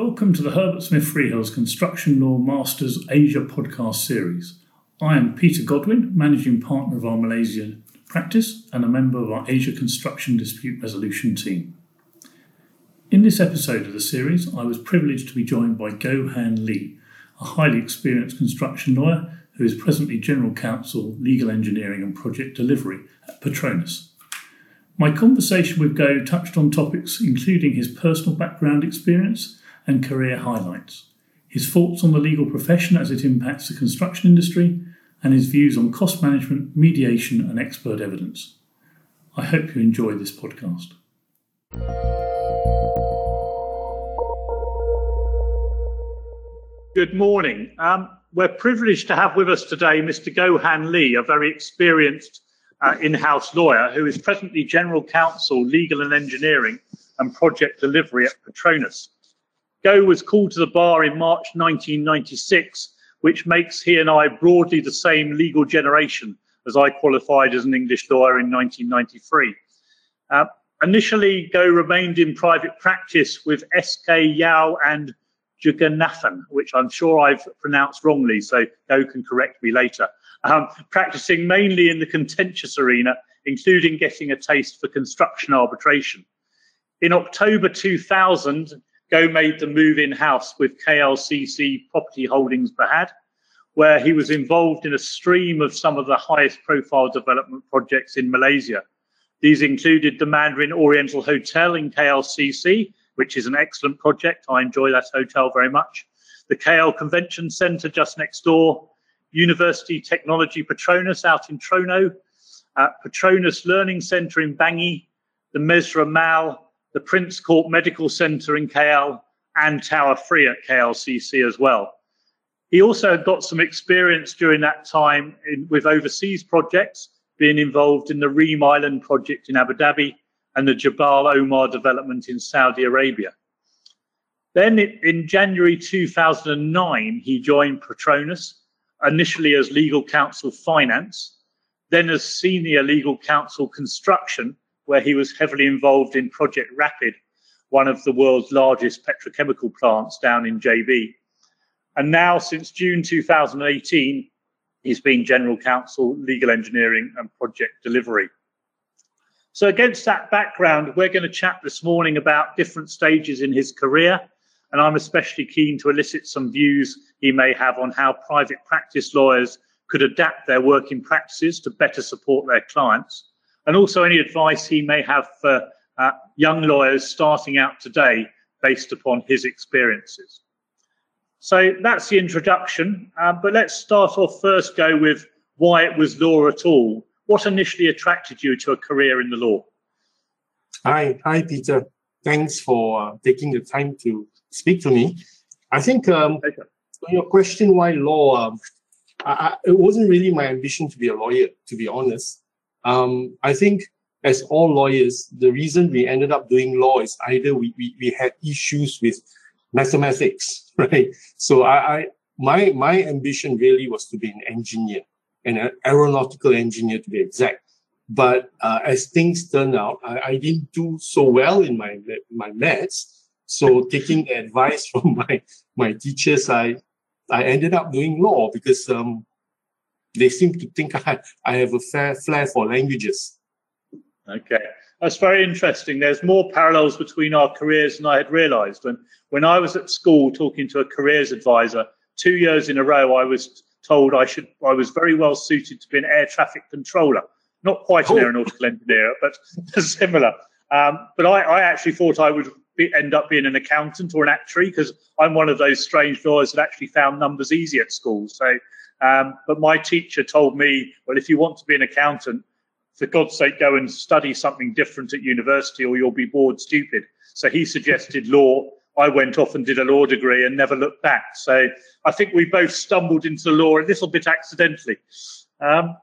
Welcome to the Herbert Smith Freehills Construction Law Masters Asia podcast series. I am Peter Godwin, Managing Partner of our Malaysian practice and a member of our Asia Construction Dispute Resolution team. In this episode of the series, I was privileged to be joined by Gohan Lee, a highly experienced construction lawyer who is presently General Counsel, Legal Engineering and Project Delivery at Petronas. My conversation with Goh touched on topics including his personal background experience and career highlights, his thoughts on the legal profession as it impacts the construction industry, and his views on cost management, mediation, and expert evidence. I hope you enjoy this podcast. Good morning. Um, we're privileged to have with us today Mr. Gohan Lee, a very experienced uh, in-house lawyer who is presently General Counsel, Legal and Engineering and Project Delivery at Petronas. Goh was called to the bar in March 1996, which makes he and I broadly the same legal generation as I qualified as an English lawyer in 1993. Uh, initially, Goh remained in private practice with S.K. Yao and Jagannathan, which I'm sure I've pronounced wrongly, so Goh can correct me later um, practicing mainly in the contentious arena, including getting a taste for construction arbitration. In October 2000, Goh made the move in house with KLCC Property Holdings Berhad, where he was involved in a stream of some of the highest profile development projects in Malaysia. These included the Mandarin Oriental Hotel in KLCC, which is an excellent project. I enjoy that hotel very much. The KL Convention Centre just next door, University Technology Petronas out in Tronoh, uh, Petronas Learning Centre in Bangi, the Mesra Mall, the Prince Court Medical Centre in KL, and Tower 3 at KLCC as well. He also got some experience during that time in, with overseas projects, being involved in the Reem Island project in Abu Dhabi and the Jabal Omar development in Saudi Arabia. Then in January 2009, he joined Petronas initially as legal counsel finance, then as senior legal counsel construction, where he was heavily involved in Project Rapid, one of the world's largest petrochemical plants down in JB. And now, since June 2018, he's been general counsel, legal engineering, and project delivery. So, against that background, we're going to chat this morning about different stages in his career and I'm especially keen to elicit some views he may have on how private practice lawyers could adapt their working practices to better support their clients, and also any advice he may have for uh, young lawyers starting out today based upon his experiences. So that's the introduction, uh, but let's start off first, Goh with why it was law at all. What initially attracted you to a career in the law? Hi, hi, Peter. Thanks for uh, taking the time to speak to me. I think um, your question why law, um, I, I, it wasn't really my ambition to be a lawyer, to be honest. Um, I think as all lawyers, the reason we ended up doing law is either we, we, we had issues with mathematics, right? So I, I my my ambition really was to be an engineer, an aeronautical engineer to be exact. But uh, as things turned out, I, I didn't do so well in my my maths. So taking advice from my my teachers, I I ended up doing law because um, they seem to think I, I have a fair flair for languages. Okay, that's very interesting. There's more parallels between our careers than I had realised. When when I was at school talking to a careers advisor, two years in a row, I was told I should I was very well suited to be an air traffic controller. Not quite an oh. aeronautical engineer, but similar. Um, but I, I actually thought I would be, end up being an accountant or an actuary because I'm one of those strange lawyers that actually found numbers easy at school. So, um, but my teacher told me, well, if you want to be an accountant, for God's sake, go and study something different at university or you'll be bored stupid. So he suggested law. I went off and did a law degree and never looked back. So I think we both stumbled into law a little bit accidentally. Um,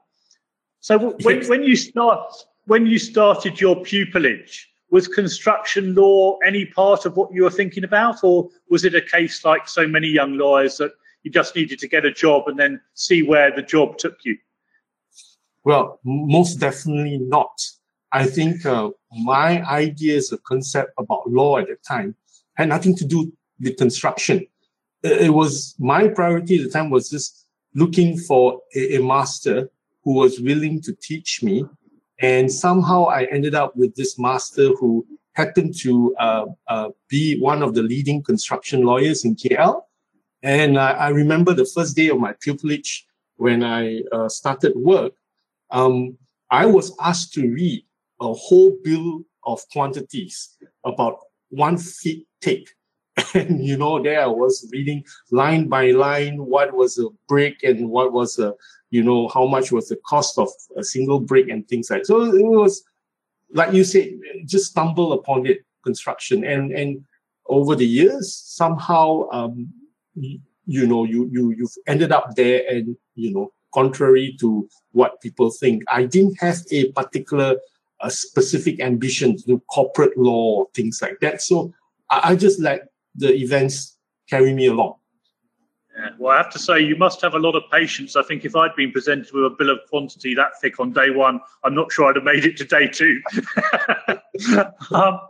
so when, when you start, when you started your pupillage, was construction law any part of what you were thinking about, or was it a case like so many young lawyers that you just needed to get a job and then see where the job took you? Well, most definitely not. I think uh, my ideas, the concept about law at the time, had nothing to do with construction. It was my priority at the time was just looking for a, a master who was willing to teach me. And somehow I ended up with this master who happened to uh, uh, be one of the leading construction lawyers in KL. And I, I remember the first day of my pupillage when I uh, started work, um, I was asked to read a whole bill of quantities about one feet thick. And you know, there I was reading line by line what was a brick and what was a, you know, how much was the cost of a single brick and things like that. So it was like you said, just stumble upon it, construction. And and over the years, somehow um, you, know, you you you've ended up there and you know, contrary to what people think. I didn't have a particular a specific ambition to do corporate law or things like that. So I, I just let the events carry me along. Yeah, well, I have to say, you must have a lot of patience. I think if I'd been presented with a bill of quantity that thick on day one, I'm not sure I'd have made it to day two. um,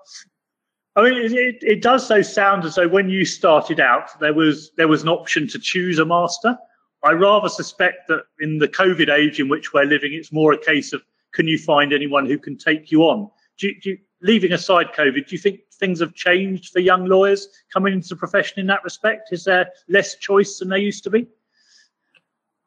I mean, it, it, it, does so sound as though when you started out, there was there was an option to choose a master. I rather suspect that in the COVID age in which we're living, it's more a case of can you find anyone who can take you on? Do do leaving aside COVID, do you think things have changed for young lawyers coming into the profession in that respect? Is there less choice than there used to be?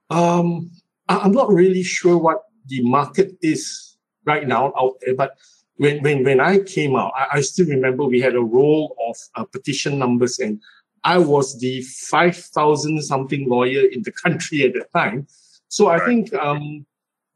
Um, I'm not really sure what the market is right now out there, but when when when I came out, I, I still remember we had a roll of uh, petition numbers, and I was the five thousand something lawyer in the country at the time. So I think um,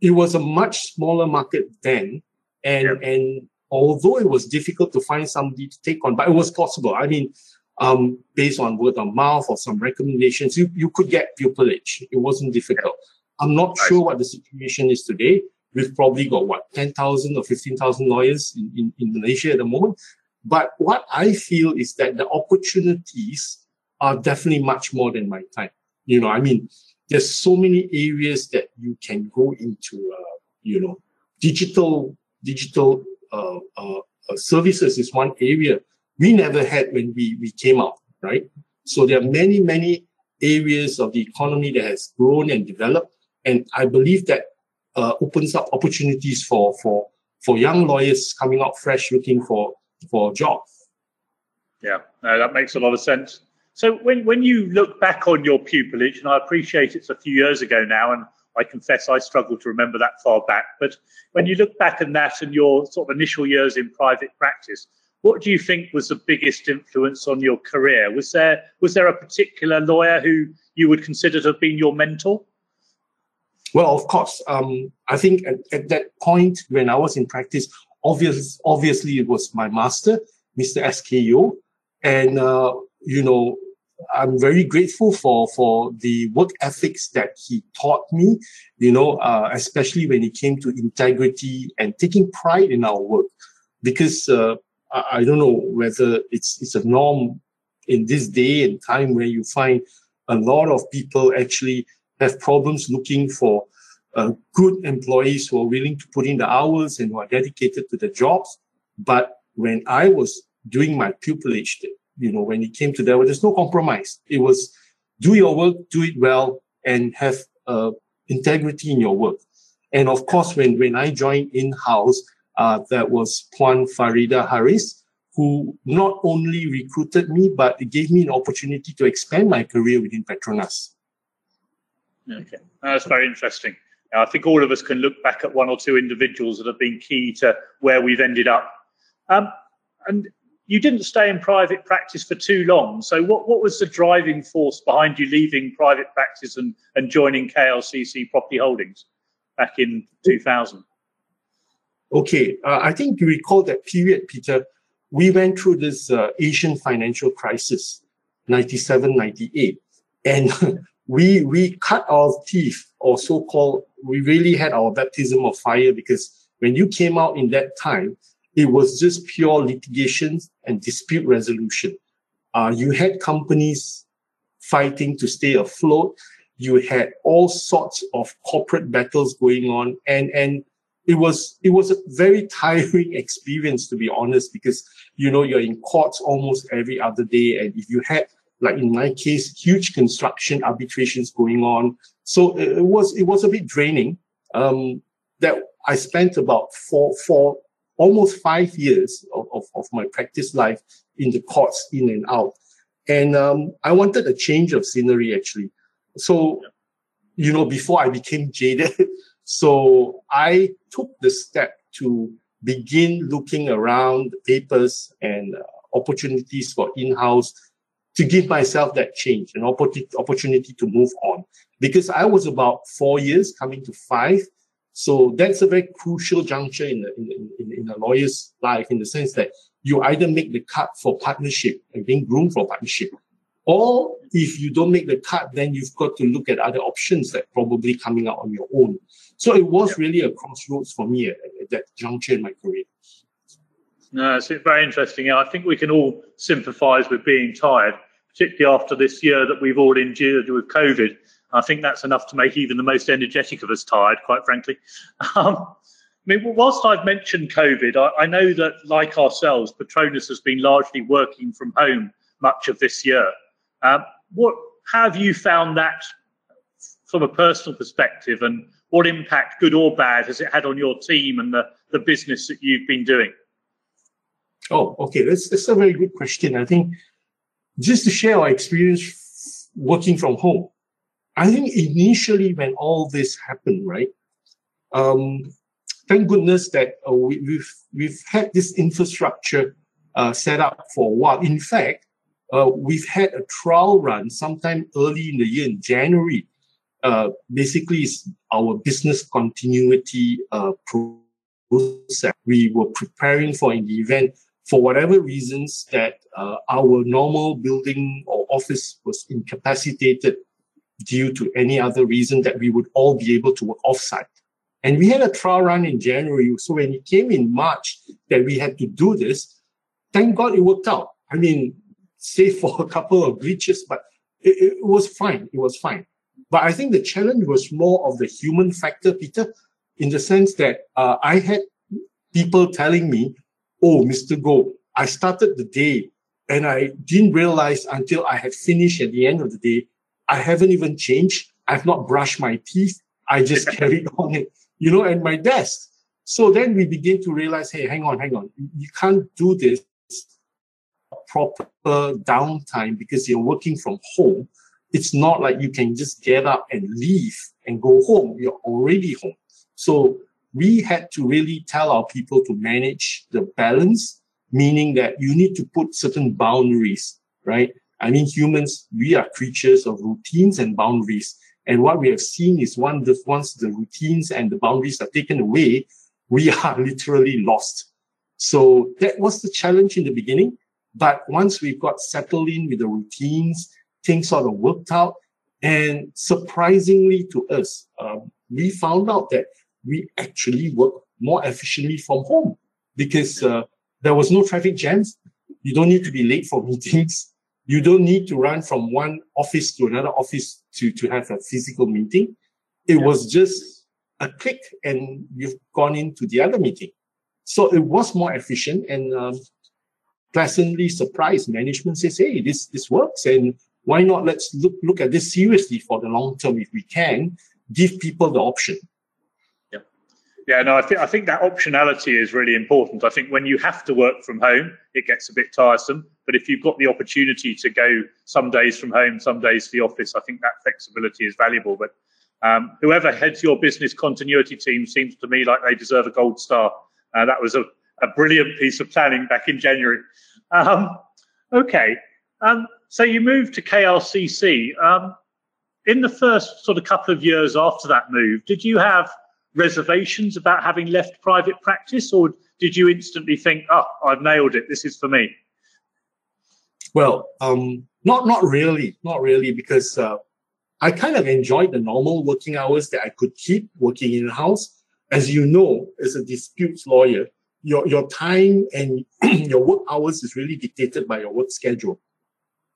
it was a much smaller market then, and yep. and although it was difficult to find somebody to take on, but it was possible. I mean, um, based on word of mouth or some recommendations, you, you could get pupillage. It wasn't difficult. I'm not nice. sure what the situation is today. We've probably got what, 10,000 or 15,000 lawyers in, in, in Malaysia at the moment. But what I feel is that the opportunities are definitely much more than my time. You know, I mean, there's so many areas that you can go into, uh, you know, digital, digital uh, uh, uh, services is one area we never had when we, we came out, right? So there are many, many areas of the economy that has grown and developed. And I believe that uh, opens up opportunities for, for, for young lawyers coming out fresh looking for, for jobs. Yeah, no, that makes a lot of sense. So when, when you look back on your pupillage, and I appreciate it's a few years ago now, and I confess I struggle to remember that far back, but when you look back on that and your sort of initial years in private practice, what do you think was the biggest influence on your career? Was there was there a particular lawyer who you would consider to have been your mentor? Well, of course. Um, I think at, at, that point when I was in practice, obvious, obviously it was my master, Mr. S.K.O. And, uh, you know, I'm very grateful for for the work ethics that he taught me. You know, uh, especially when it came to integrity and taking pride in our work, because uh, I, I, don't know whether it's it's a norm in this day and time where you find a lot of people actually have problems looking for uh, good employees who are willing to put in the hours and who are dedicated to the jobs. But when I was doing my pupillage, you know, when it came to that, there's no compromise. It was do your work, do it well, and have uh, integrity in your work. And of course, when, when I joined in-house, uh, that was Puan Farida Harris, who not only recruited me, but gave me an opportunity to expand my career within Petronas. Okay, that's very interesting. I think all of us can look back at one or two individuals that have been key to where we've ended up. Um, and you didn't stay in private practice for too long. So, what, what was the driving force behind you leaving private practice and, and joining KLCC Property Holdings back in 2000? Okay, uh, I think you recall that period, Peter. We went through this uh, Asian financial crisis, 97, 98. And we, we cut our teeth, or so called, we really had our baptism of fire because when you came out in that time, it was just pure litigation and dispute resolution. Uh, you had companies fighting to stay afloat. You had all sorts of corporate battles going on. And, and it was it was a very tiring experience to be honest because you know you're in courts almost every other day and if you had like in my case huge construction arbitrations going on. So it was it was a bit draining. Um that i spent about four four almost five years of, of, of my practice life in the courts in and out. And um i wanted a change of scenery actually. So you know before i became jaded So I took the step to begin looking around papers and uh, opportunities for in-house to give myself that change, an opportunity, to move on. Because I was about four years coming to five. So that's a very crucial juncture in, the, in, in, in a lawyer's life in the sense that you either make the cut for partnership and being groomed for partnership, or if you don't make the cut, then you've got to look at other options that probably coming out on your own. So it was really a crossroads for me at, at that juncture in my career. No, it's very interesting. I think we can all sympathise with being tired, particularly after this year that we've all endured with COVID. I think that's enough to make even the most energetic of us tired, quite frankly. Um, I mean, whilst I've mentioned COVID, I, I, know that, like ourselves, Petronas has been largely working from home much of this year. Um, what have you found that from a personal perspective, and what impact, good or bad, has it had on your team and the, the business that you've been doing? Oh, okay. That's, that's a very good question. I think just to share our experience working from home, I think initially when all this happened, right? Um, thank goodness that uh, we, have we've, we've had this infrastructure uh, set up for a while. In fact, uh, we've had a trial run sometime early in the year in January. Uh, basically, it's our business continuity uh, process. We were preparing for in the event, for whatever reasons, that uh, our normal building or office was incapacitated due to any other reason that we would all be able to work offsite. And we had a trial run in January. So when it came in March that we had to do this, thank God it worked out. I mean, save for a couple of glitches, but it, it was fine. It was fine. But I think the challenge was more of the human factor, Peter, in the sense that uh, I had people telling me, "Oh, Mr. Goh, I started the day and I didn't realize until I had finished at the end of the day, I haven't even changed. I've not brushed my teeth. I just carried on it, you know, at my desk. So then we begin to realize, hey, hang on, hang on. You can't do this proper downtime because you're working from home. It's not like you can just get up and leave and go home. You're already home. So we had to really tell our people to manage the balance, meaning that you need to put certain boundaries, right? I mean, humans, we are creatures of routines and boundaries. And what we have seen is one, once the routines and the boundaries are taken away, we are literally lost. So that was the challenge in the beginning. But once we got settled in with the routines, things sort of worked out. And surprisingly to us, um, we found out that we actually work more efficiently from home because uh, there was no traffic jams. You don't need to be late for meetings. You don't need to run from one office to another office to, to have a physical meeting. It yeah. was just a click and you've gone into the other meeting. So it was more efficient. And um, pleasantly surprised. Management says, "Hey, this this works, and why not? Let's look look at this seriously for the long term if we can. Give people the option." Yeah. No, I think I think that optionality is really important. I think when you have to work from home, it gets a bit tiresome. But if you've got the opportunity to go some days from home, some days to the office, I think that flexibility is valuable. But um, whoever heads your business continuity team seems to me like they deserve a gold star. Uh, that was a a brilliant piece of planning back in January. Um, okay, um, so you moved to KLCC. Um, in the first sort of couple of years after that move, did you have reservations about having left private practice, or did you instantly think, "Oh, I've nailed it. This is for me"? Well, um, not not really, not really, because uh, I kind of enjoyed the normal working hours that I could keep working in house. As you know, as a disputes lawyer, your, your time and your work hours is really dictated by your work schedule.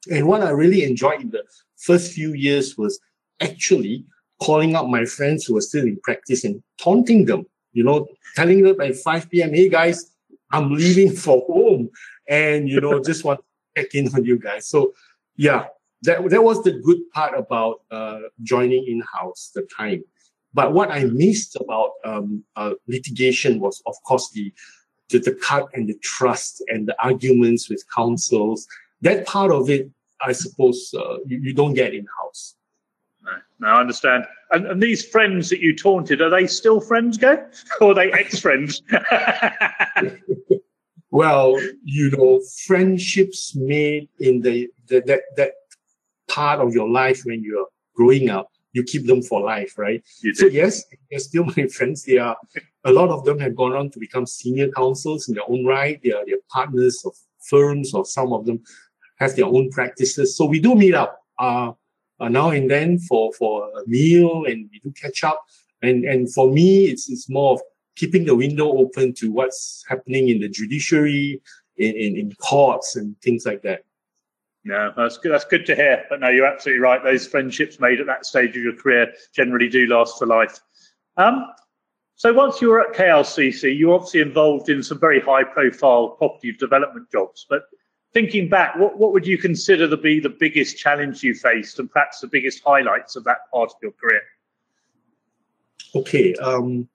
And what I really enjoyed in the first few years was actually calling out my friends who were still in practice and taunting them. you know, telling them at 5 p.m., hey guys, I'm leaving for home. And, you know, just want to check in on you guys. So, yeah, that, that was the good part about uh, joining in house, the time. But what I missed about um, uh, litigation was, of course, the, the, the cut and the trust and the arguments with counsels. That part of it, I suppose, uh, you, you don't get in house. No, I understand. And, and, these friends that you taunted, are they still friends, Goh? Or are they ex friends? well, you know, friendships made in the, the that, that part of your life when you're growing up, you keep them for life, right? So yes, they're still my friends. They are a lot of them have gone on to become senior counsels in their own right. They are their partners of firms, or some of them have their own practices. So we do meet up. Uh, uh, now and then for for a meal and we do catch up. And and for me, it's it's more of keeping the window open to what's happening in the judiciary, in, in, in courts and things like that. Yeah, that's good. That's good to hear. But no, you're absolutely right. Those friendships made at that stage of your career generally do last for life. Um, so once you were at KLCC, you were obviously involved in some very high-profile property development jobs. But thinking back, what, what would you consider to be the biggest challenge you faced and perhaps the biggest highlights of that part of your career? Okay. Um,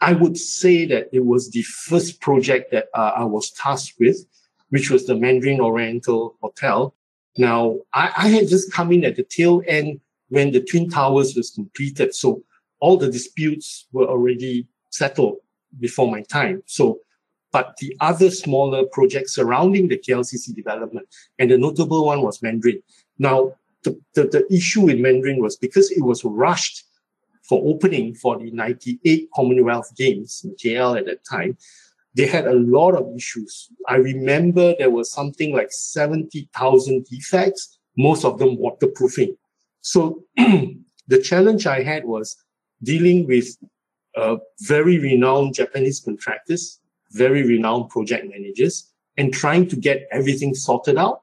I would say that it was the first project that uh, I was tasked with, which was the Mandarin Oriental Hotel. Now, I, I had just come in at the tail end when the Twin Towers was completed. So all the disputes were already settled before my time. So but the other smaller projects surrounding the KLCC development, and the notable one was Mandarin. Now, the, the, the issue with Mandarin was because it was rushed for opening for the 98 Commonwealth Games in KL at that time, they had a lot of issues. I remember there was something like 70,000 defects, most of them waterproofing. So the challenge I had was dealing with uh, very renowned Japanese contractors very renowned project managers and trying to get everything sorted out.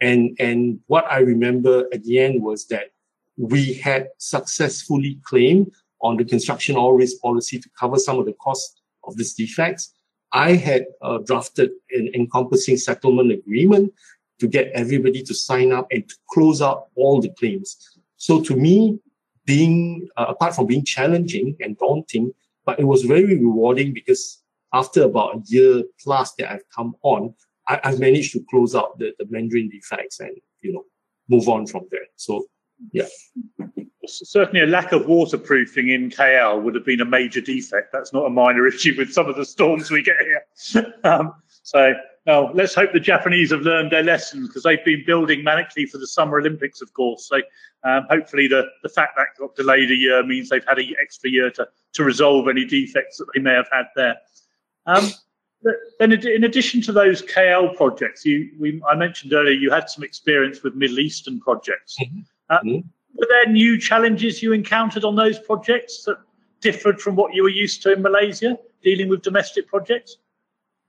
And, and what I remember at the end was that we had successfully claimed on the construction all risk policy to cover some of the costs of these defects. I had uh, drafted an encompassing settlement agreement to get everybody to sign up and to close out all the claims. So to me, being, uh, apart from being challenging and daunting, but it was very rewarding because after about a year plus that I've come on, I, have managed to close out the, the Mandarin defects and, you know, move on from there. So, yeah. Certainly, a lack of waterproofing in KL would have been a major defect. That's not a minor issue with some of the storms we get here. um, so, now let's hope the Japanese have learned their lessons because they've been building manically for the Summer Olympics, of course. So, um, hopefully, the, the fact that got delayed a year means they've had an extra year to, to resolve any defects that they may have had there. Um, then, in addition to those KL projects, you we, I mentioned earlier you had some experience with Middle Eastern projects. Mm-hmm. Uh, mm-hmm. Were there new challenges you encountered on those projects that differed from what you were used to in Malaysia, dealing with domestic projects?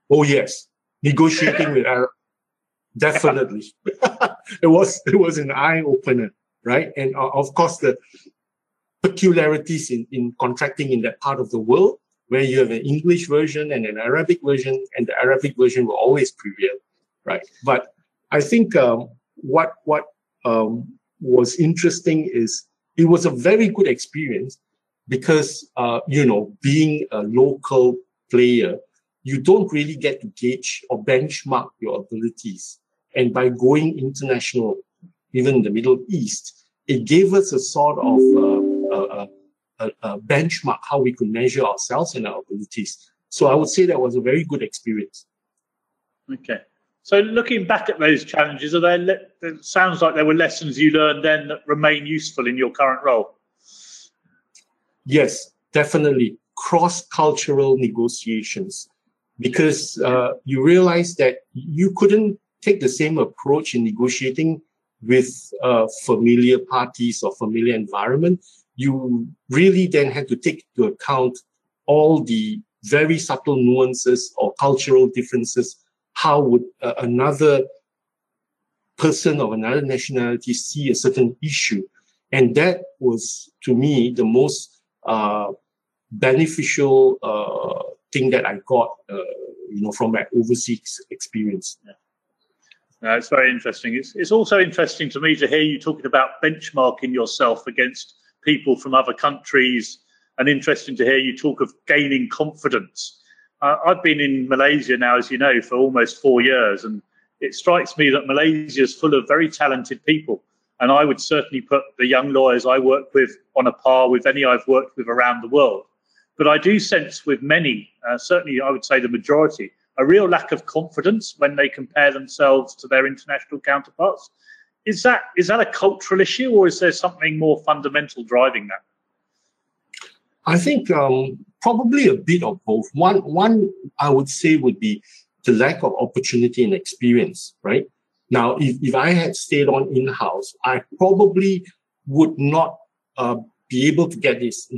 Oh yes, negotiating with Arab, definitely. it was it was an eye opener, right? And uh, of course the peculiarities in, in contracting in that part of the world where you have an English version and an Arabic version, and the Arabic version will always prevail, right? But I think um, what what um, was interesting is it was a very good experience because uh, you know being a local player, you don't really get to gauge or benchmark your abilities, and by going international, even in the Middle East, it gave us a sort of uh, uh, a, a benchmark how we could measure ourselves and our abilities. So I would say that was a very good experience. Okay. So looking back at those challenges, are there? Le- it sounds like there were lessons you learned then that remain useful in your current role. Yes, definitely cross-cultural negotiations, because uh, you realize that you couldn't take the same approach in negotiating with uh, familiar parties or familiar environment you really then had to take into account all the very subtle nuances or cultural differences. How would uh, another person of another nationality see a certain issue? And that was, to me, the most uh, beneficial uh, thing that I got, uh, you know, from my overseas experience. Yeah. It's very interesting. It's, it's also interesting to me to hear you talking about benchmarking yourself against people from other countries, and interesting to hear you talk of gaining confidence. Uh, I've been in Malaysia now, as you know, for almost four years, and it strikes me that Malaysia is full of very talented people. And I would certainly put the young lawyers I work with on a par with any I've worked with around the world. But I do sense with many, uh, certainly I would say the majority, a real lack of confidence when they compare themselves to their international counterparts. Is that is that a cultural issue, or is there something more fundamental driving that? I think um, probably a bit of both. One one I would say would be the lack of opportunity and experience, right? Now, if, if I had stayed on in-house, I probably would not uh, be able to get this,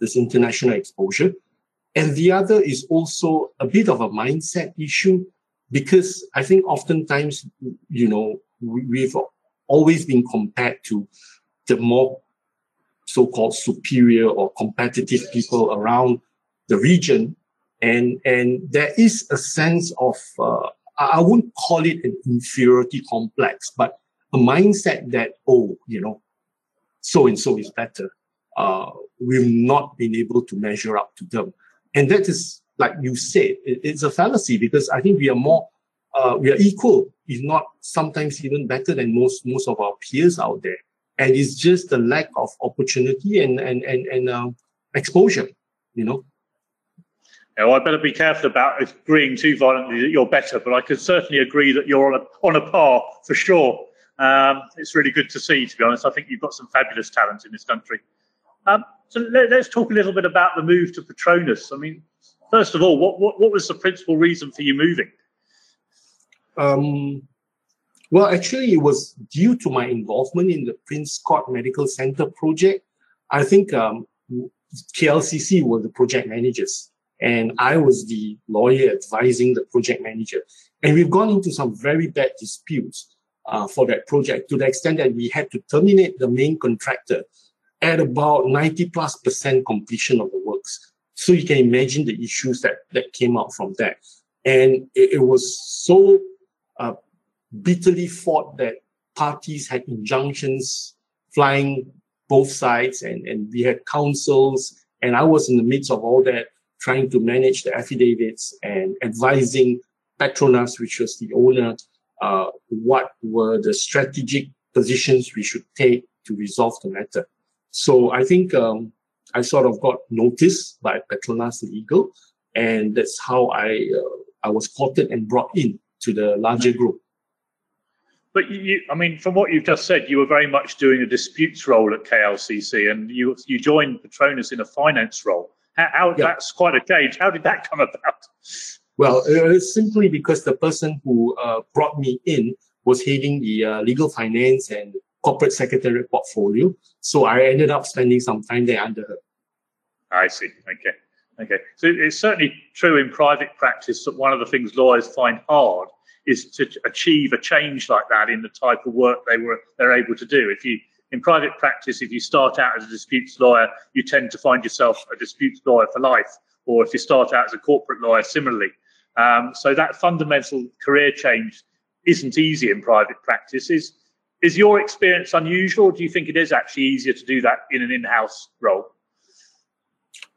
this international exposure. And the other is also a bit of a mindset issue because I think oftentimes, you know, we've always been compared to the more so-called superior or competitive people around the region. And, and there is a sense of, uh, I wouldn't call it an inferiority complex, but a mindset that, oh, you know, so and so is better. Uh, we've not been able to measure up to them. And that is, like you said, it, it's a fallacy because I think we are more, uh, we are equal, if not sometimes even better than most, most of our peers out there. And it's just the lack of opportunity and, and, and, and uh, exposure, you know. Now, I better be careful about agreeing too violently that you're better, but I can certainly agree that you're on a, on a par for sure. Um, it's really good to see, to be honest. I think you've got some fabulous talent in this country. Um, so let, us talk a little bit about the move to Petronas. I mean, first of all, what, what, what was the principal reason for you moving? Um, well, actually, it was due to my involvement in the Prince Court Medical Center project. I think um, KLCC were the project managers and I was the lawyer advising the project manager. And we've gone into some very bad disputes uh, for that project to the extent that we had to terminate the main contractor at about 90 plus percent completion of the works. So you can imagine the issues that, that came out from that. And it, it was so uh, bitterly fought that parties had injunctions flying both sides and, and we had counsels and I was in the midst of all that trying to manage the affidavits and advising Petronas, which was the owner, uh, what were the strategic positions we should take to resolve the matter. So I think um, I sort of got noticed by Petronas Legal, and that's how I uh, I was courted and brought in to the larger group. But you, I mean, from what you've just said, you were very much doing a disputes role at KLCC, and you you joined Petronas in a finance role. How, how yeah. that's quite a change. How did that come about? Well, it's simply because the person who uh, brought me in was heading the uh, legal finance and corporate secretary portfolio. So I ended up spending some time there under her. I see. Okay. Okay. So it's certainly true in private practice that one of the things lawyers find hard is to achieve a change like that in the type of work they were they're able to do. If you in private practice, if you start out as a disputes lawyer, you tend to find yourself a disputes lawyer for life. Or if you start out as a corporate lawyer, similarly. Um, so that fundamental career change isn't easy in private practice. Is, is your experience unusual, do you think it is actually easier to do that in an in house role?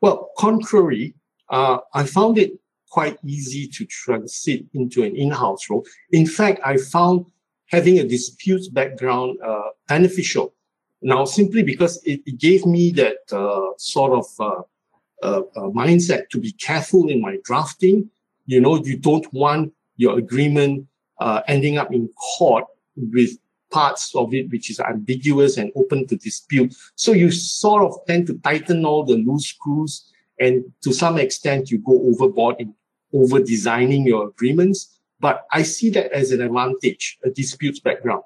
Well, contrary, uh, I found it quite easy to transit into an in house role. In fact, I found having a disputes background uh, beneficial now, simply because it, it gave me that uh, sort of uh, uh, uh, mindset to be careful in my drafting. You know, you don't want your agreement uh, ending up in court with parts of it which is ambiguous and open to dispute. So you sort of tend to tighten all the loose screws, and to some extent, you go overboard in over designing your agreements. But I see that as an advantage, a disputes background.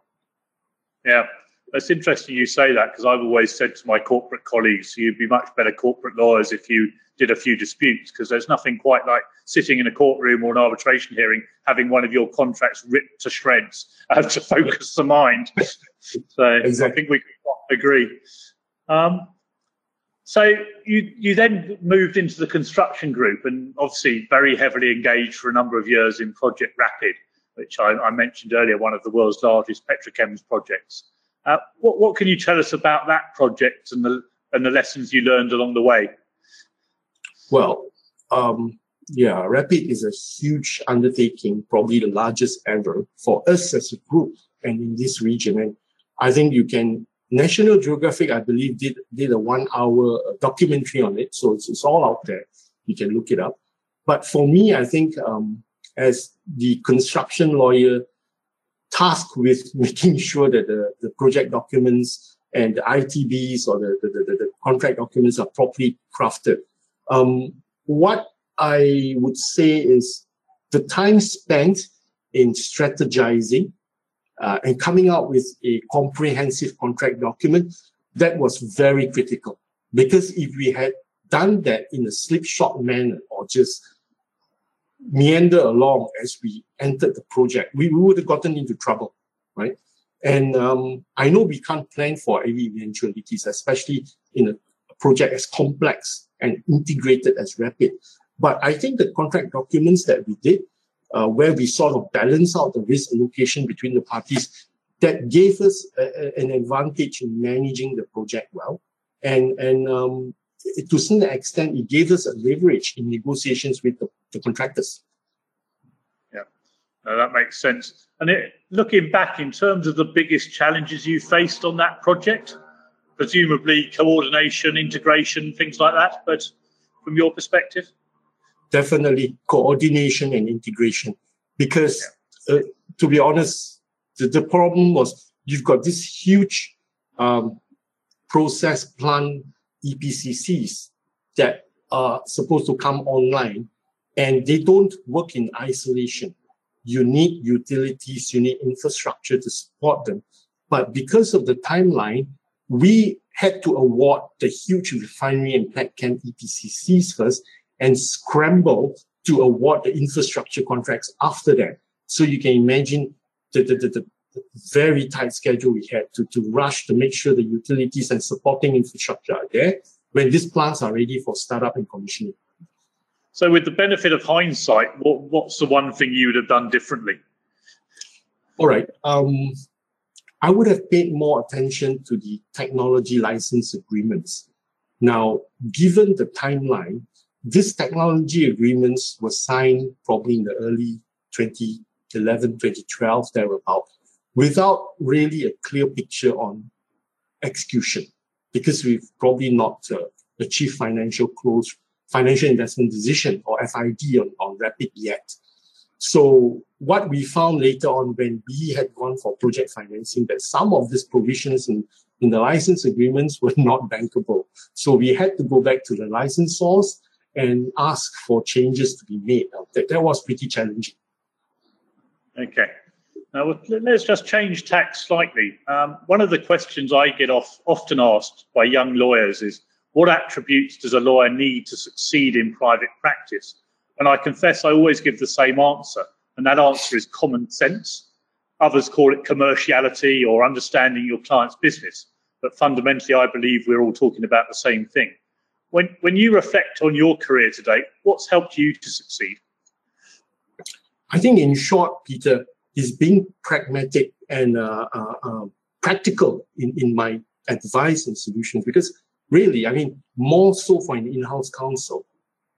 Yeah, it's interesting you say that because I've always said to my corporate colleagues, you'd be much better corporate lawyers if you did a few disputes because there's nothing quite like sitting in a courtroom or an arbitration hearing having one of your contracts ripped to shreds uh, to focus the mind. so exactly. I think we can agree. Um, So you you then moved into the construction group and obviously very heavily engaged for a number of years in Project Rapid, which I, I mentioned earlier, one of the world's largest petrochems projects. Uh, what what can you tell us about that project and the and the lessons you learned along the way? Well, um, yeah, Rapid is a huge undertaking, probably the largest ever for us as a group and in this region. And I think you can National Geographic, I believe, did did a one hour documentary on it, so it's, it's all out there. You can look it up. But for me, I think um, as the construction lawyer tasked with making sure that the, the project documents and the ITBs or the, the, the, the contract documents are properly crafted. Um, what I would say is the time spent in strategizing uh, and coming out with a comprehensive contract document, that was very critical. Because if we had done that in a slipshod manner or just meander along as we entered the project, we, we would have gotten into trouble, right? And um, I know we can't plan for any eventualities, especially in a project as complex and integrated as Rapid. But I think the contract documents that we did uh, where we sort of balance out the risk allocation between the parties that gave us a, a, an advantage in managing the project well. And, and um, to some extent, it gave us a leverage in negotiations with the, the contractors. Yeah, that makes sense. And it, looking back, in terms of the biggest challenges you faced on that project, presumably coordination, integration, things like that, but from your perspective? Definitely coordination and integration. Because uh, to be honest, the, the problem was you've got this huge um, process plant EPCCs that are supposed to come online and they don't work in isolation. You need utilities, you need infrastructure to support them. But because of the timeline, we had to award the huge refinery and plant petchem EPCCs first and scramble to award the infrastructure contracts after that. So you can imagine the, the, the, the very tight schedule we had to, to rush to make sure the utilities and supporting infrastructure are there when these plants are ready for startup and commissioning. So, with the benefit of hindsight, what, what's the one thing you would have done differently? All right. Um, I would have paid more attention to the technology license agreements. Now, given the timeline, this technology agreements were signed probably in the early 2011, 2012, thereabout, without really a clear picture on execution, because we've probably not uh, achieved financial close, financial investment decision or FID on, on Rapid yet. So what we found later on when we had gone for project financing that some of these provisions in, in the license agreements were not bankable. So we had to go back to the licensors and ask for changes to be made. That, that was pretty challenging. Okay. Now let's just change tack slightly. Um, one of the questions I get off, often asked by young lawyers is, what attributes does a lawyer need to succeed in private practice? And I confess I always give the same answer, and that answer is common sense. Others call it commerciality or understanding your client's business. But fundamentally, I believe we're all talking about the same thing. When, when you reflect on your career today, what's helped you to succeed? I think, in short, Peter, is being pragmatic and uh, uh, uh, practical in, in my advice and solutions. Because really, I mean, more so for an in-house counsel,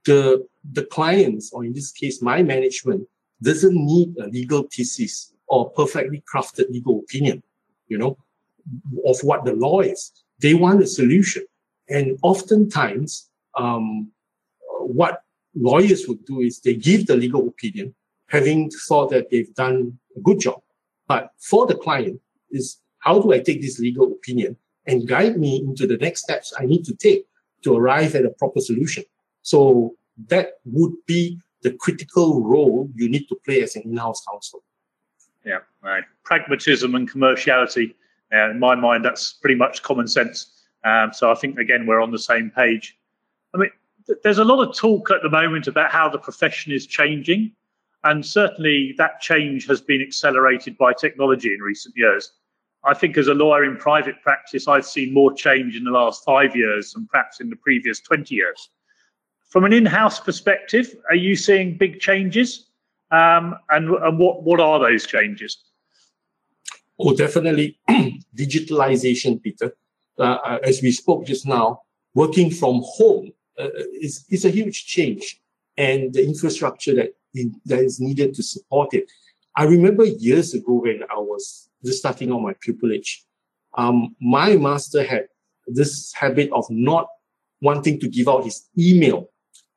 the the clients, or in this case, my management, doesn't need a legal thesis or perfectly crafted legal opinion, you know, of what the law is. They want a solution. And oftentimes, um, what lawyers would do is they give the legal opinion, having thought that they've done a good job. But for the client is how do I take this legal opinion and guide me into the next steps I need to take to arrive at a proper solution? So that would be the critical role you need to play as an in-house counsel. Yeah, right. Pragmatism and commerciality. Uh, in my mind, that's pretty much common sense. Um, so I think again we're on the same page. I mean, th- there's a lot of talk at the moment about how the profession is changing, and certainly that change has been accelerated by technology in recent years. I think as a lawyer in private practice, I've seen more change in the last five years than perhaps in the previous 20 years. From an in-house perspective, are you seeing big changes? Um, and, and what, what are those changes? Oh, definitely digitalization, Peter. Uh, uh, as we spoke just now, working from home uh, is, is a huge change and the infrastructure that, in, that is needed to support it. I remember years ago when I was just starting on my pupillage, um, my master had this habit of not wanting to give out his email.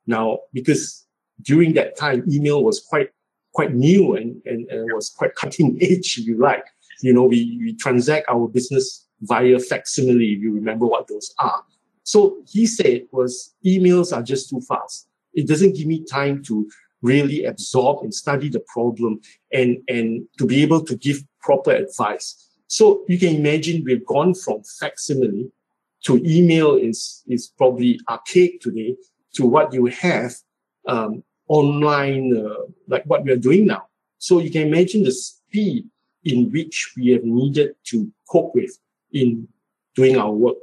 Now, because during that time, email was quite quite new and, and, and was quite cutting edge, if you like. You know, we, we transact our business via facsimile, if you remember what those are. So he said was emails are just too fast. It doesn't give me time to really absorb and study the problem and, and to be able to give proper advice. So you can imagine we've gone from facsimile to email is, is probably archaic today to what you have um, online, uh, like what we are doing now. So you can imagine the speed in which we have needed to cope with in doing our work.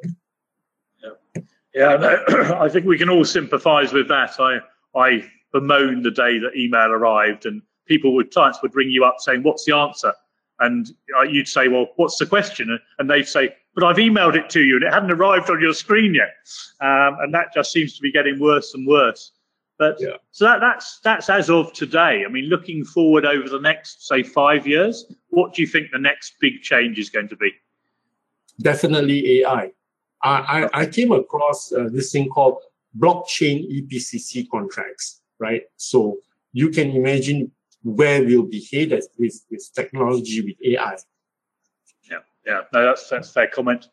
Yeah, yeah no, I think we can all sympathise with that. I I bemoaned the day that email arrived, and people would clients would ring you up saying, "What's the answer?" And uh, you'd say, "Well, what's the question?" And they'd say, "But I've emailed it to you, and it hadn't arrived on your screen yet." Um, and that just seems to be getting worse and worse. But yeah. so that, that's that's as of today. I mean, looking forward over the next say five years, what do you think the next big change is going to be? Definitely AI. I I, I came across uh, this thing called blockchain EPCC contracts, right? So you can imagine where we'll be headed with with technology with AI. Yeah, yeah, no, that's that's fair comment.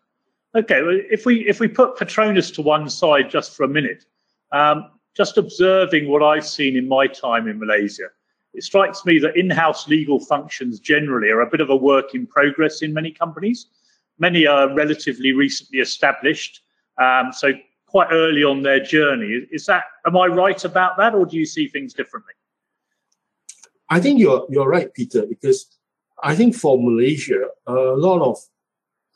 Okay, well, if we if we put Petronas to one side just for a minute. Um, just observing what I've seen in my time in Malaysia, it strikes me that in-house legal functions generally are a bit of a work in progress in many companies. Many are relatively recently established, um, so quite early on their journey. Is that am I right about that, or do you see things differently? I think you're you're right, Peter, because I think for Malaysia, a lot of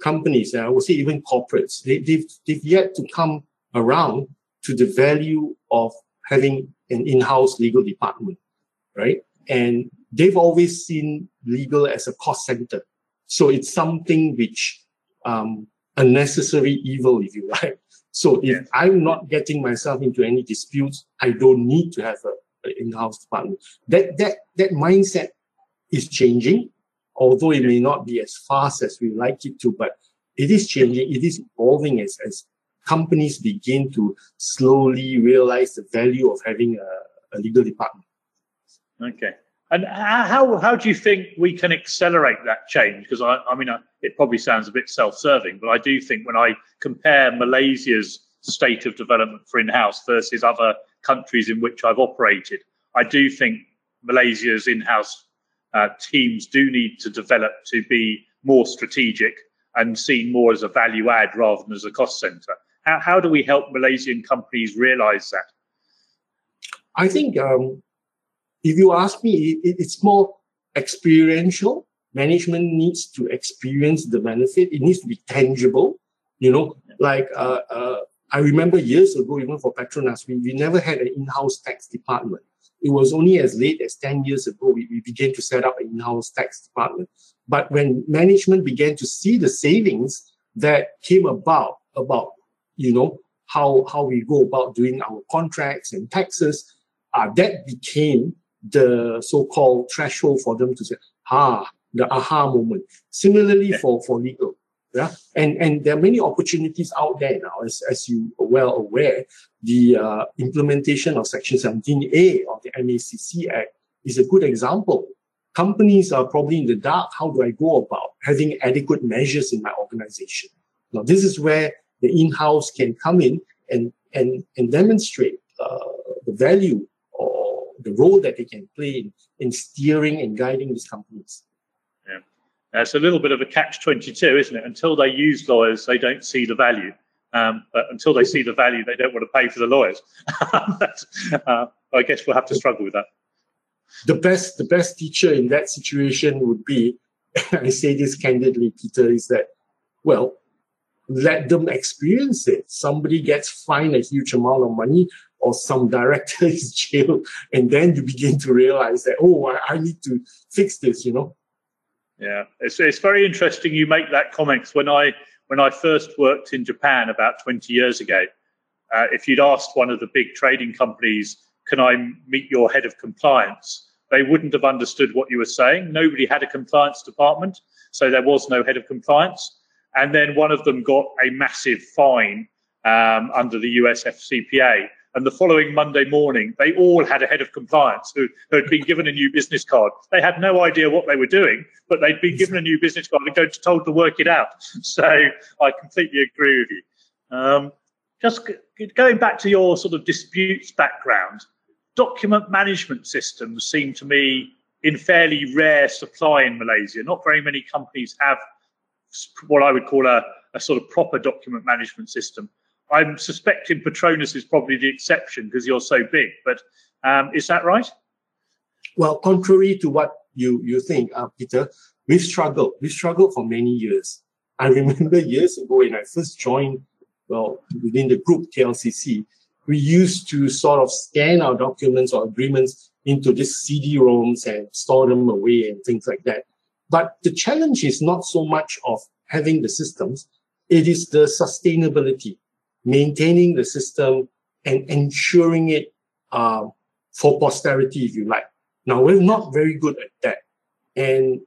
companies, I would say even corporates, they, they've they've yet to come around to the value of having an in-house legal department, right? And they've always seen legal as a cost center. So it's something which, um, a necessary evil, if you like. So if yeah. I'm not getting myself into any disputes, I don't need to have an in-house department. That, that, that mindset is changing, although it may not be as fast as we like it to, but it is changing. It is evolving as, as companies begin to slowly realize the value of having a, a legal department. Okay. And how how do you think we can accelerate that change? Because I, I mean, it probably sounds a bit self-serving, but I do think when I compare Malaysia's state of development for in-house versus other countries in which I've operated, I do think Malaysia's in-house uh, teams do need to develop to be more strategic and seen more as a value add rather than as a cost center. How, how do we help Malaysian companies realize that? I think um, if you ask me, it, it's more experiential. Management needs to experience the benefit. It needs to be tangible. You know, like uh, uh, I remember years ago, even for Petronas, we, we never had an in-house tax department. It was only as late as 10 years ago we, we began to set up an in-house tax department. But when management began to see the savings that came about, about you know, how, how we go about doing our contracts and taxes, uh, that became the so-called threshold for them to say, ah, the aha moment. Similarly for, for legal. Yeah. And, and there are many opportunities out there now, as, as you are well aware. The uh, implementation of Section 17A of the MACC Act is a good example. Companies are probably in the dark. How do I go about having adequate measures in my organization? Now, this is where the in-house can come in and and and demonstrate uh, the value the role that they can play in, in steering and guiding these companies. Yeah, it's a little bit of a catch twenty two, isn't it? Until they use lawyers, they don't see the value. Um, but until they see the value, they don't want to pay for the lawyers. uh, I guess we'll have to struggle with that. The best, the best teacher in that situation would be I say this candidly, Peter, is that, well, let them experience it. Somebody gets fined a huge amount of money or some director is jailed. And then you begin to realize that, oh, I, I need to fix this, you know? Yeah, it's, it's very interesting you make that comment. When I, when I first worked in Japan about 20 years ago, uh, if you'd asked one of the big trading companies, can I meet your head of compliance? They wouldn't have understood what you were saying. Nobody had a compliance department, so there was no head of compliance. And then one of them got a massive fine um, under the US FCPA. And the following Monday morning, they all had a head of compliance who, who, had been given a new business card. They had no idea what they were doing, but they'd been given a new business card and told to work it out. So I completely agree with you. Um, just going back to your sort of disputes background, document management systems seem to me in fairly rare supply in Malaysia. Not very many companies have what I would call a, a sort of proper document management system. I'm suspecting Petronas is probably the exception because you're so big, but um, is that right? Well, contrary to what you, you think, uh, Peter, we've struggled. We've struggled for many years. I remember years ago when I first joined, well, within the group KLCC, we used to sort of scan our documents or agreements into these CD-ROMs and store them away and things like that. But the challenge is not so much of having the systems, it is the sustainability, maintaining the system and ensuring it uh, for posterity, if you like. Now, we're not very good at that. And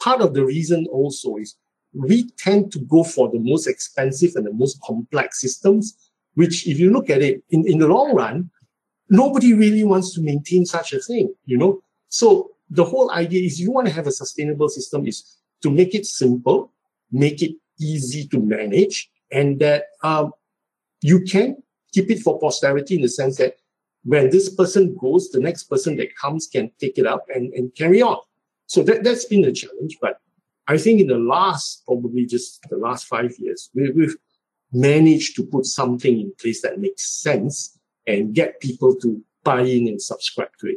part of the reason also is we tend to go for the most expensive and the most complex systems, which if you look at it in, in the long run, nobody really wants to maintain such a thing, you know? So the whole idea is you want to have a sustainable system is to make it simple, make it easy to manage, and that um, you can keep it for posterity in the sense that when this person goes, the next person that comes can take it up and, and carry on. So that, that's been a challenge. But I think in the last, probably just the last five years, we, we've managed to put something in place that makes sense and get people to buy in and subscribe to it.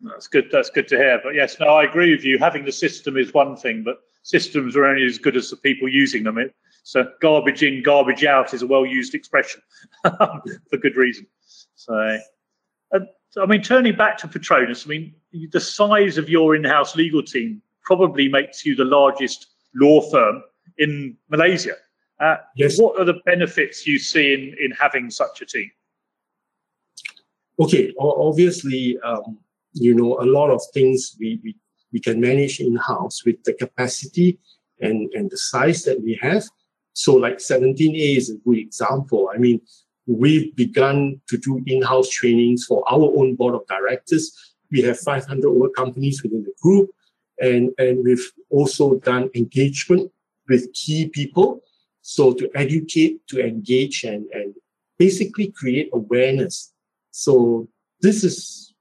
That's good. That's good to hear. But yes, no, I agree with you. Having the system is one thing, but systems are only as good as the people using them. So garbage in, garbage out is a well-used expression for good reason. So, uh, I mean, turning back to Petronas, I mean, the size of your in-house legal team probably makes you the largest law firm in Malaysia. Uh, yes. What are the benefits you see in, in having such a team? Okay, obviously, um, you know, a lot of things we, we, we can manage in-house with the capacity and, and the size that we have. So like 17A is a good example. I mean, we've begun to do in-house trainings for our own board of directors. We have 500 over companies within the group. And, and we've also done engagement with key people. So to educate, to engage and, and basically create awareness. So this is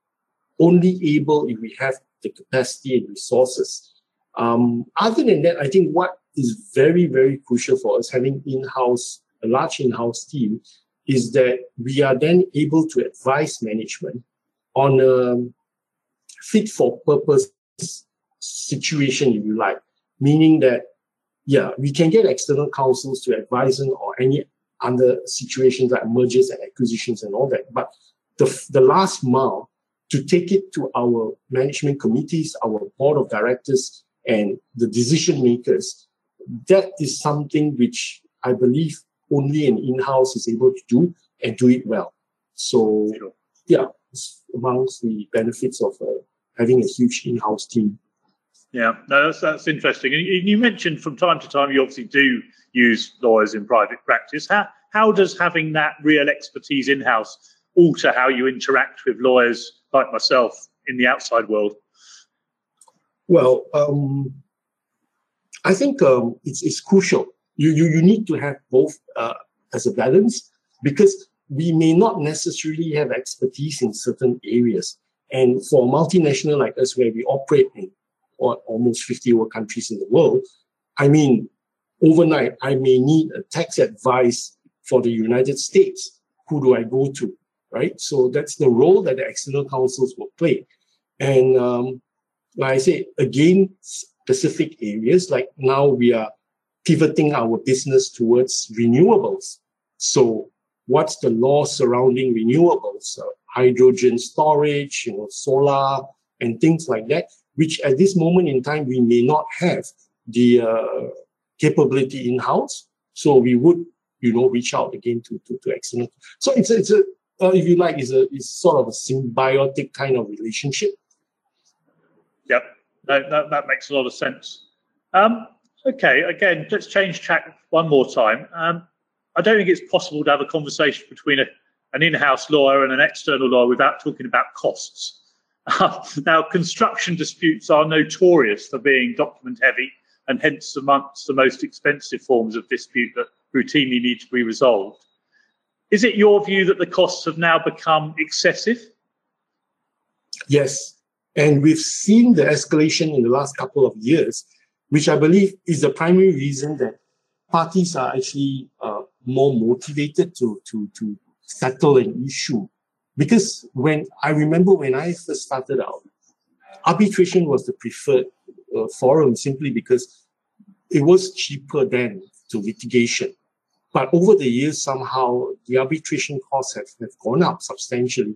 only able if we have the capacity and resources. Um, other than that, I think what is very, very crucial for us having in-house, a large in-house team is that we are then able to advise management on a fit for purpose situation, if you like, meaning that, yeah, we can get external counsels to advise on or any other situations like mergers and acquisitions and all that. But the, the last mile to take it to our management committees, our board of directors, and the decision makers. That is something which I believe only an in-house is able to do and do it well. So, sure. yeah, amongst the benefits of uh, having a huge in-house team. Yeah, no, that's that's interesting. And you mentioned from time to time you obviously do use lawyers in private practice. How how does having that real expertise in-house alter how you interact with lawyers like myself in the outside world? Well, um, I think um, it's, it's crucial. You, you, you need to have both uh, as a balance because we may not necessarily have expertise in certain areas. And for a multinational like us, where we operate in or almost 50 over countries in the world, I mean, overnight, I may need a tax advice for the United States. Who do I go to? right? So that's the role that the external counsels will play. And um, like I say, again, specific areas. Like now we are pivoting our business towards renewables. So what's the law surrounding renewables? Uh, hydrogen storage, you know, solar and things like that, which at this moment in time, we may not have the uh, capability in-house. So we would, you know, reach out again to, to, to external. So it's a, it's a, uh, if you like, it's a, it's sort of a symbiotic kind of relationship. Yep, that, that, that makes a lot of sense. Um, okay, again, let's change track one more time. Um, I don't think it's possible to have a conversation between a, an in-house lawyer and an external lawyer without talking about costs. now, construction disputes are notorious for being document heavy and hence amongst the most expensive forms of dispute that routinely need to be resolved. Is it your view that the costs have now become excessive? Yes. And we've seen the escalation in the last couple of years, which I believe is the primary reason that parties are actually uh, more motivated to, to, to settle an issue. Because when I remember when I first started out, arbitration was the preferred uh, forum simply because it was cheaper than to litigation. But over the years, somehow the arbitration costs have, have gone up substantially.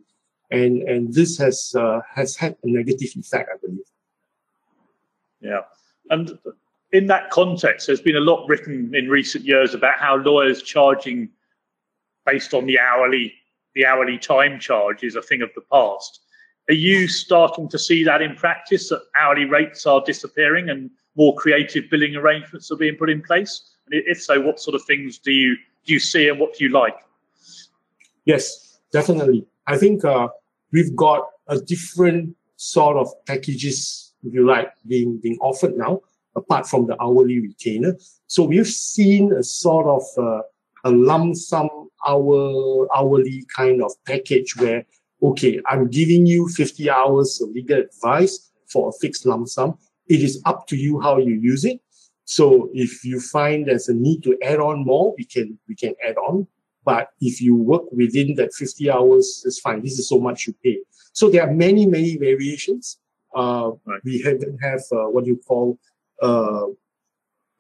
And, and this has, uh, has had a negative effect, I believe. Yeah. And in that context, there's been a lot written in recent years about how lawyers charging based on the hourly the hourly time charge is a thing of the past. Are you starting to see that in practice that hourly rates are disappearing and more creative billing arrangements are being put in place? And if so, what sort of things do you do you see and what do you like? Yes, definitely. I think uh, we've got a different sort of packages, if you like, being being offered now apart from the hourly retainer. So we've seen a sort of uh, a lump sum hour hourly kind of package where okay, I'm giving you 50 hours of legal advice for a fixed lump sum. It is up to you how you use it. So if you find there's a need to add on more, we can we can add on. But if you work within that 50 hours, it's fine. This is so much you pay. So there are many, many variations. Uh, right. We have, have uh, what you call uh,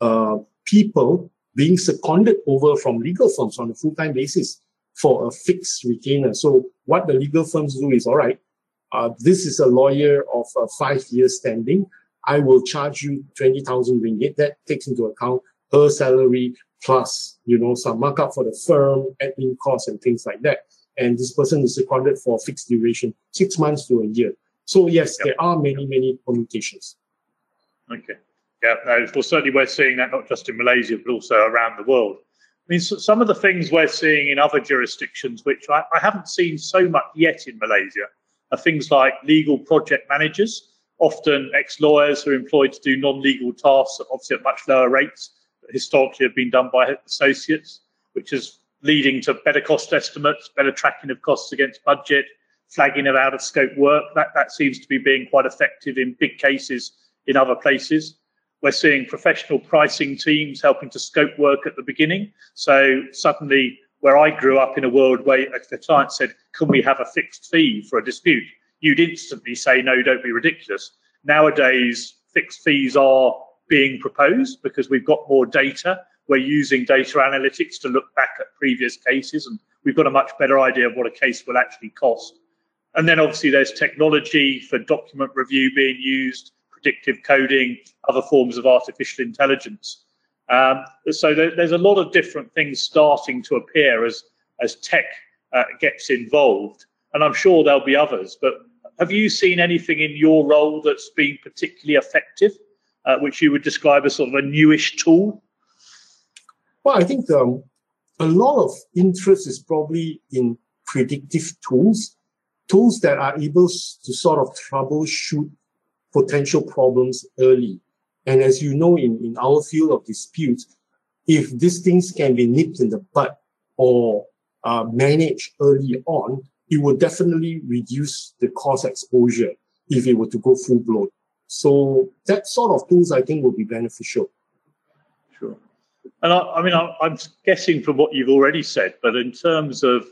uh, people being seconded over from legal firms on a full-time basis for a fixed retainer. So what the legal firms do is, all right, uh, this is a lawyer of uh, five years standing. I will charge you 20,000 ringgit. That takes into account her salary plus, you know, some markup for the firm, admin costs and things like that. And this person is seconded for a fixed duration, six months to a year. So yes, yep. there are many, many permutations. Okay. Yeah, no, well, certainly we're seeing that not just in Malaysia, but also around the world. I mean, so some of the things we're seeing in other jurisdictions, which I, I haven't seen so much yet in Malaysia, are things like legal project managers, often ex-lawyers who are employed to do non-legal tasks, obviously at much lower rates, historically have been done by associates, which is leading to better cost estimates, better tracking of costs against budget, flagging of out of scope work. That, that seems to be being quite effective in big cases in other places. We're seeing professional pricing teams helping to scope work at the beginning. So suddenly, where I grew up in a world where the client said, Can we have a fixed fee for a dispute? You'd instantly say, No, don't be ridiculous. Nowadays, fixed fees are being proposed because we've got more data. We're using data analytics to look back at previous cases and we've got a much better idea of what a case will actually cost. And then obviously there's technology for document review being used predictive coding, other forms of artificial intelligence. Um, so there, there's a lot of different things starting to appear as as tech uh, gets involved, and I'm sure there'll be others. But have you seen anything in your role that's been particularly effective, uh, which you would describe as sort of a newish tool? Well, I think um, a lot of interest is probably in predictive tools, tools that are able to sort of troubleshoot potential problems early. And as you know, in, in our field of disputes, if these things can be nipped in the bud or uh, managed early on, it will definitely reduce the cost exposure if it were to go full blown. So that sort of tools, I think, will be beneficial. Sure. And I, I mean, I, I'm guessing from what you've already said, but in terms of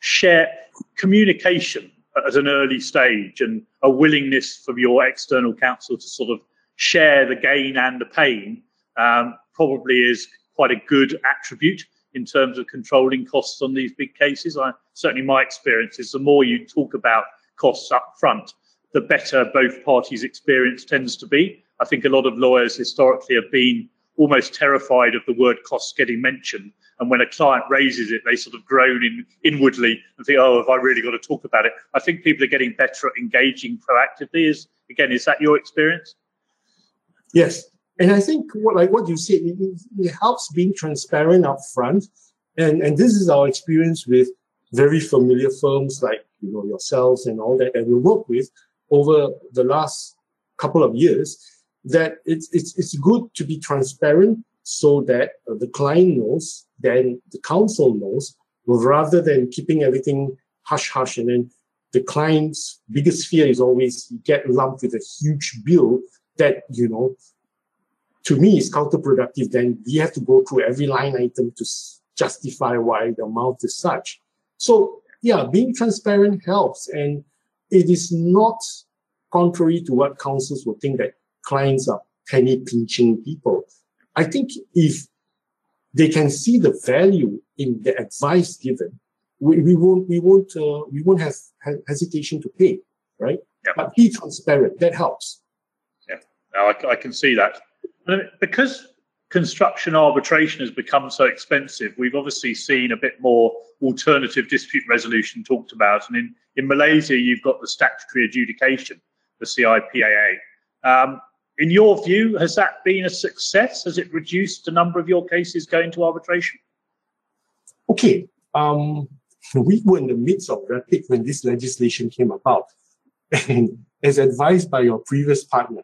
share communication at an early stage and a willingness from your external counsel to sort of share the gain and the pain um, probably is quite a good attribute in terms of controlling costs on these big cases. I certainly my experience is the more you talk about costs up front, the better both parties' experience tends to be. I think a lot of lawyers historically have been almost terrified of the word costs getting mentioned. And when a client raises it, they sort of groan in, inwardly and think, oh, have I really got to talk about it? I think people are getting better at engaging proactively. Is again, is that your experience? Yes. And I think what like what you said, it, it helps being transparent up front. And and this is our experience with very familiar firms like you know yourselves and all that that we work with over the last couple of years that it's it's it's good to be transparent so that the client knows then the counsel knows rather than keeping everything hush hush and then the client's biggest fear is always you get lumped with a huge bill that you know to me is counterproductive. Then we have to go through every line item to justify why the amount is such. So yeah being transparent helps. And it is not contrary to what counsels would think that clients are penny pinching people. I think if they can see the value in the advice given, we, we won't we won't uh, we won't have hesitation to pay, right? Yeah. But be transparent. That helps. Yeah, now I, I can see that because construction arbitration has become so expensive. We've obviously seen a bit more alternative dispute resolution talked about, and in in Malaysia you've got the statutory adjudication, the CIPAA. Um, in your view, has that been a success? Has it reduced the number of your cases going to arbitration? Okay. Um, we were in the midst of RAPID when this legislation came about. And as advised by your previous partner,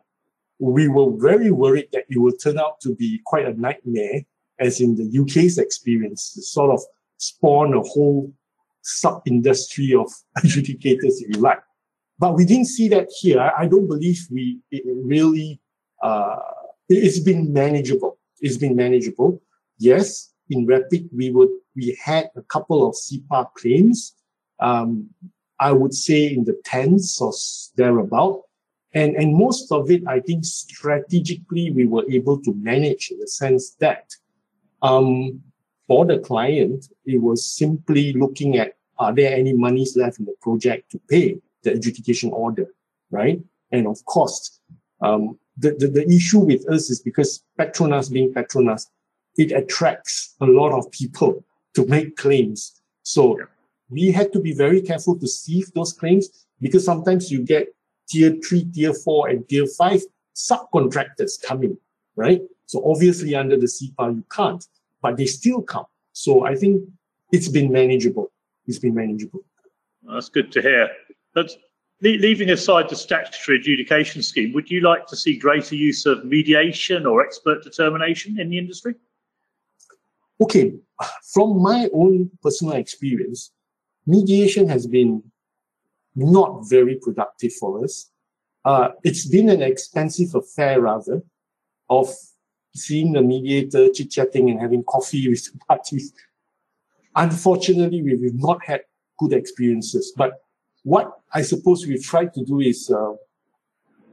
we were very worried that it would turn out to be quite a nightmare, as in the UK's experience, to sort of spawn a whole sub industry of adjudicators, if you like. But we didn't see that here. I don't believe we really uh, it's been manageable. It's been manageable. Yes, in Rapid, we would we had a couple of CIPAA claims. Um, I would say in the tens or thereabout. And, and most of it, I think strategically, we were able to manage in the sense that, um, for the client, it was simply looking at, are there any monies left in the project to pay the adjudication order, right? And of course, um, the, the, the issue with us is because Petronas being Petronas, it attracts a lot of people to make claims. So we had to be very careful to sieve those claims because sometimes you get tier three, tier four, and tier five subcontractors coming, right? So obviously under the CIPAA, you can't, but they still come. So I think it's been manageable. It's been manageable. That's good to hear. But leaving aside the statutory adjudication scheme, would you like to see greater use of mediation or expert determination in the industry? Okay, from my own personal experience, mediation has been not very productive for us. Uh, it's been an expensive affair, rather, of seeing the mediator chit chatting and having coffee with the parties. Unfortunately, we've not had good experiences, but what I suppose we've tried to do is uh,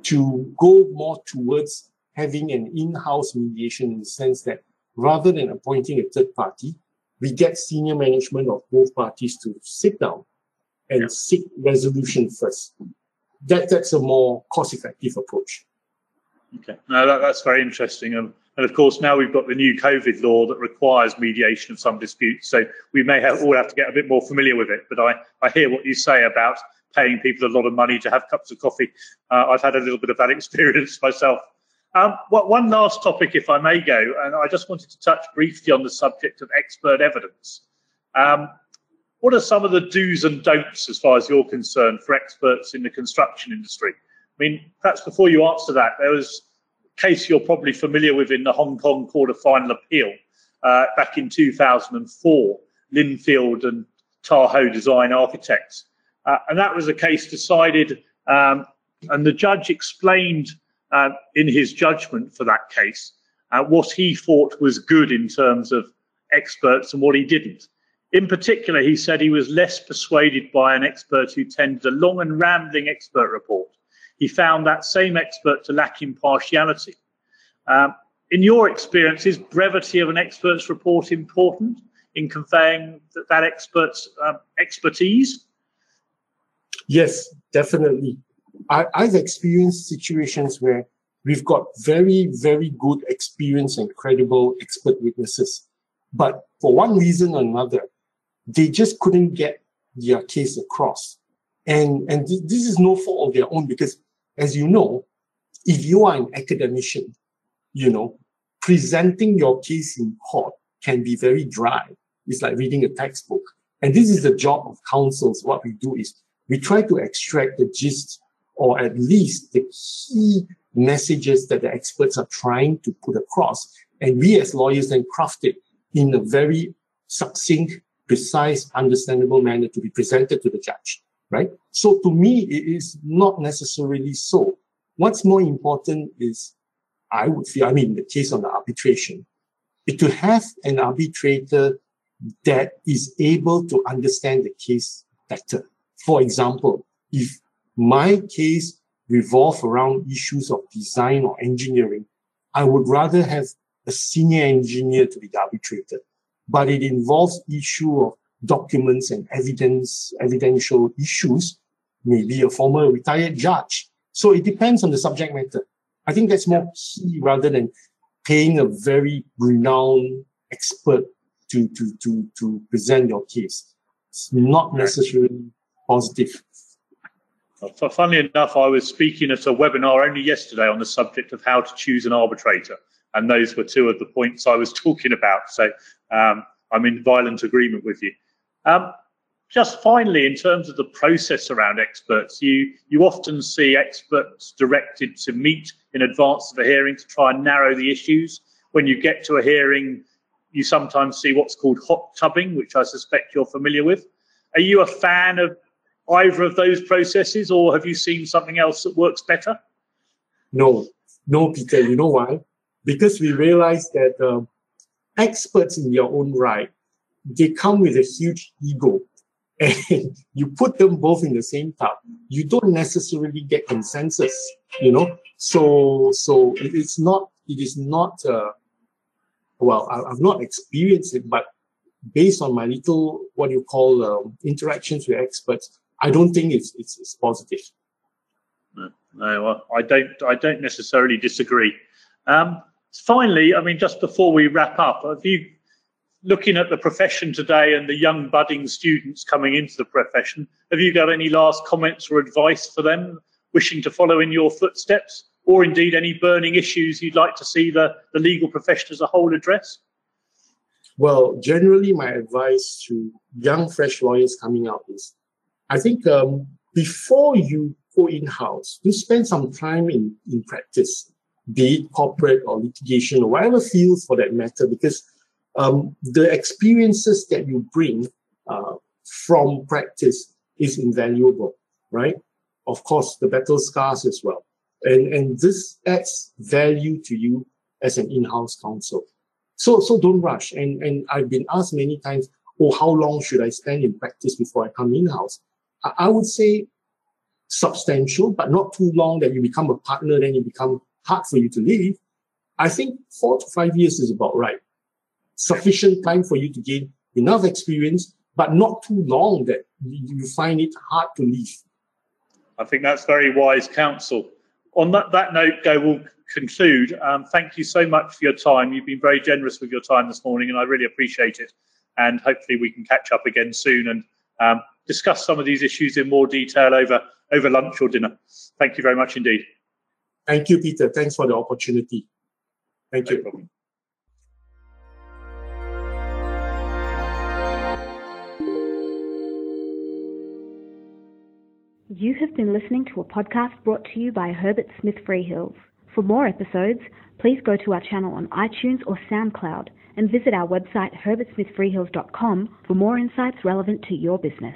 to go more towards having an in-house mediation in the sense that rather than appointing a third party, we get senior management of both parties to sit down and yeah. seek resolution first. That that's a more cost-effective approach. Okay, now that, that's very interesting. Um, and of course, now we've got the new COVID law that requires mediation of some disputes. So we may have, all have to get a bit more familiar with it. But I, I hear what you say about paying people a lot of money to have cups of coffee. Uh, I've had a little bit of that experience myself. Um, what, one last topic, if I may go, and I just wanted to touch briefly on the subject of expert evidence. Um, what are some of the do's and don'ts, as far as you're concerned, for experts in the construction industry? I mean, perhaps before you answer that, there was a case you're probably familiar with in the Hong Kong Court of Final Appeal uh, back in 2004, Linfield and Taoho Design Architects. Uh, and that was a case decided, um, and the judge explained uh, in his judgment for that case uh, what he thought was good in terms of experts and what he didn't. In particular, he said he was less persuaded by an expert who tendered a long and rambling expert report he found that same expert to lack impartiality. Um, in your experience, is brevity of an expert's report important in conveying that, that expert's um, expertise? Yes, definitely. I, I've experienced situations where we've got very, very good experience and credible expert witnesses. But for one reason or another, they just couldn't get their case across. And, and th- this is no fault of their own because, as you know, if you are an academician, you know, presenting your case in court can be very dry. It's like reading a textbook. And this is the job of counsels. What we do is we try to extract the gist or at least the key messages that the experts are trying to put across. And we as lawyers then craft it in a very succinct, precise, understandable manner to be presented to the judge, right? So to me, it is not necessarily so. What's more important is, I would feel, I mean, the case on the arbitration, is to have an arbitrator that is able to understand the case better. For example, if my case revolve around issues of design or engineering, I would rather have a senior engineer to be the arbitrator. But it involves issue of documents and evidence, evidential issues, maybe a former retired judge. So it depends on the subject matter. I think that's more key rather than paying a very renowned expert to, to, to, to present your case. It's not necessarily positive. Uh, funnily enough, I was speaking at a webinar only yesterday on the subject of how to choose an arbitrator, and those were two of the points I was talking about. So um, I'm in violent agreement with you. Um, just finally, in terms of the process around experts, you you often see experts directed to meet in advance of a hearing to try and narrow the issues. When you get to a hearing, you sometimes see what's called hot tubbing, which I suspect you're familiar with. Are you a fan of either of those processes, or have you seen something else that works better? No, no, Peter. You know why? Because we realize that uh, experts in your own right, they come with a huge ego. And you put them both in the same tub, you don't necessarily get consensus, you know? So, so it's not, it is not, uh, well, I, have not experienced it, but based on my little, what you call um, interactions with experts, I don't think it's it's, it's positive. No, I don't. I don't necessarily disagree. Um, finally, I mean, just before we wrap up, have you looking at the profession today and the young budding students coming into the profession? Have you got any last comments or advice for them wishing to follow in your footsteps, or indeed any burning issues you'd like to see the, the legal profession as a whole address? Well, generally, my advice to young fresh lawyers coming out is I think um, before you go in house, you spend some time in, in practice, be it corporate or litigation or whatever fields for that matter, because um, the experiences that you bring uh, from practice is invaluable, right? Of course, the battle scars as well. And, and this adds value to you as an in-house counsel. So, so don't rush. And, and I've been asked many times, oh, how long should I spend in practice before I come in-house? I would say substantial, but not too long that you become a partner, then you become hard for you to leave. I think four to five years is about right. Sufficient time for you to gain enough experience, but not too long that you find it hard to leave. I think that's very wise counsel. On that, that note, Goh, we'll conclude. Um, thank you so much for your time. You've been very generous with your time this morning, and I really appreciate it. And hopefully, we can catch up again soon and um, discuss some of these issues in more detail over, over lunch or dinner. Thank you very much indeed. Thank you, Peter. Thanks for the opportunity. Thank no you. Problem. You have been listening to a podcast brought to you by Herbert Smith Freehills. For more episodes, please go to our channel on iTunes or SoundCloud and visit our website herbertsmithfreehills.com for more insights relevant to your business.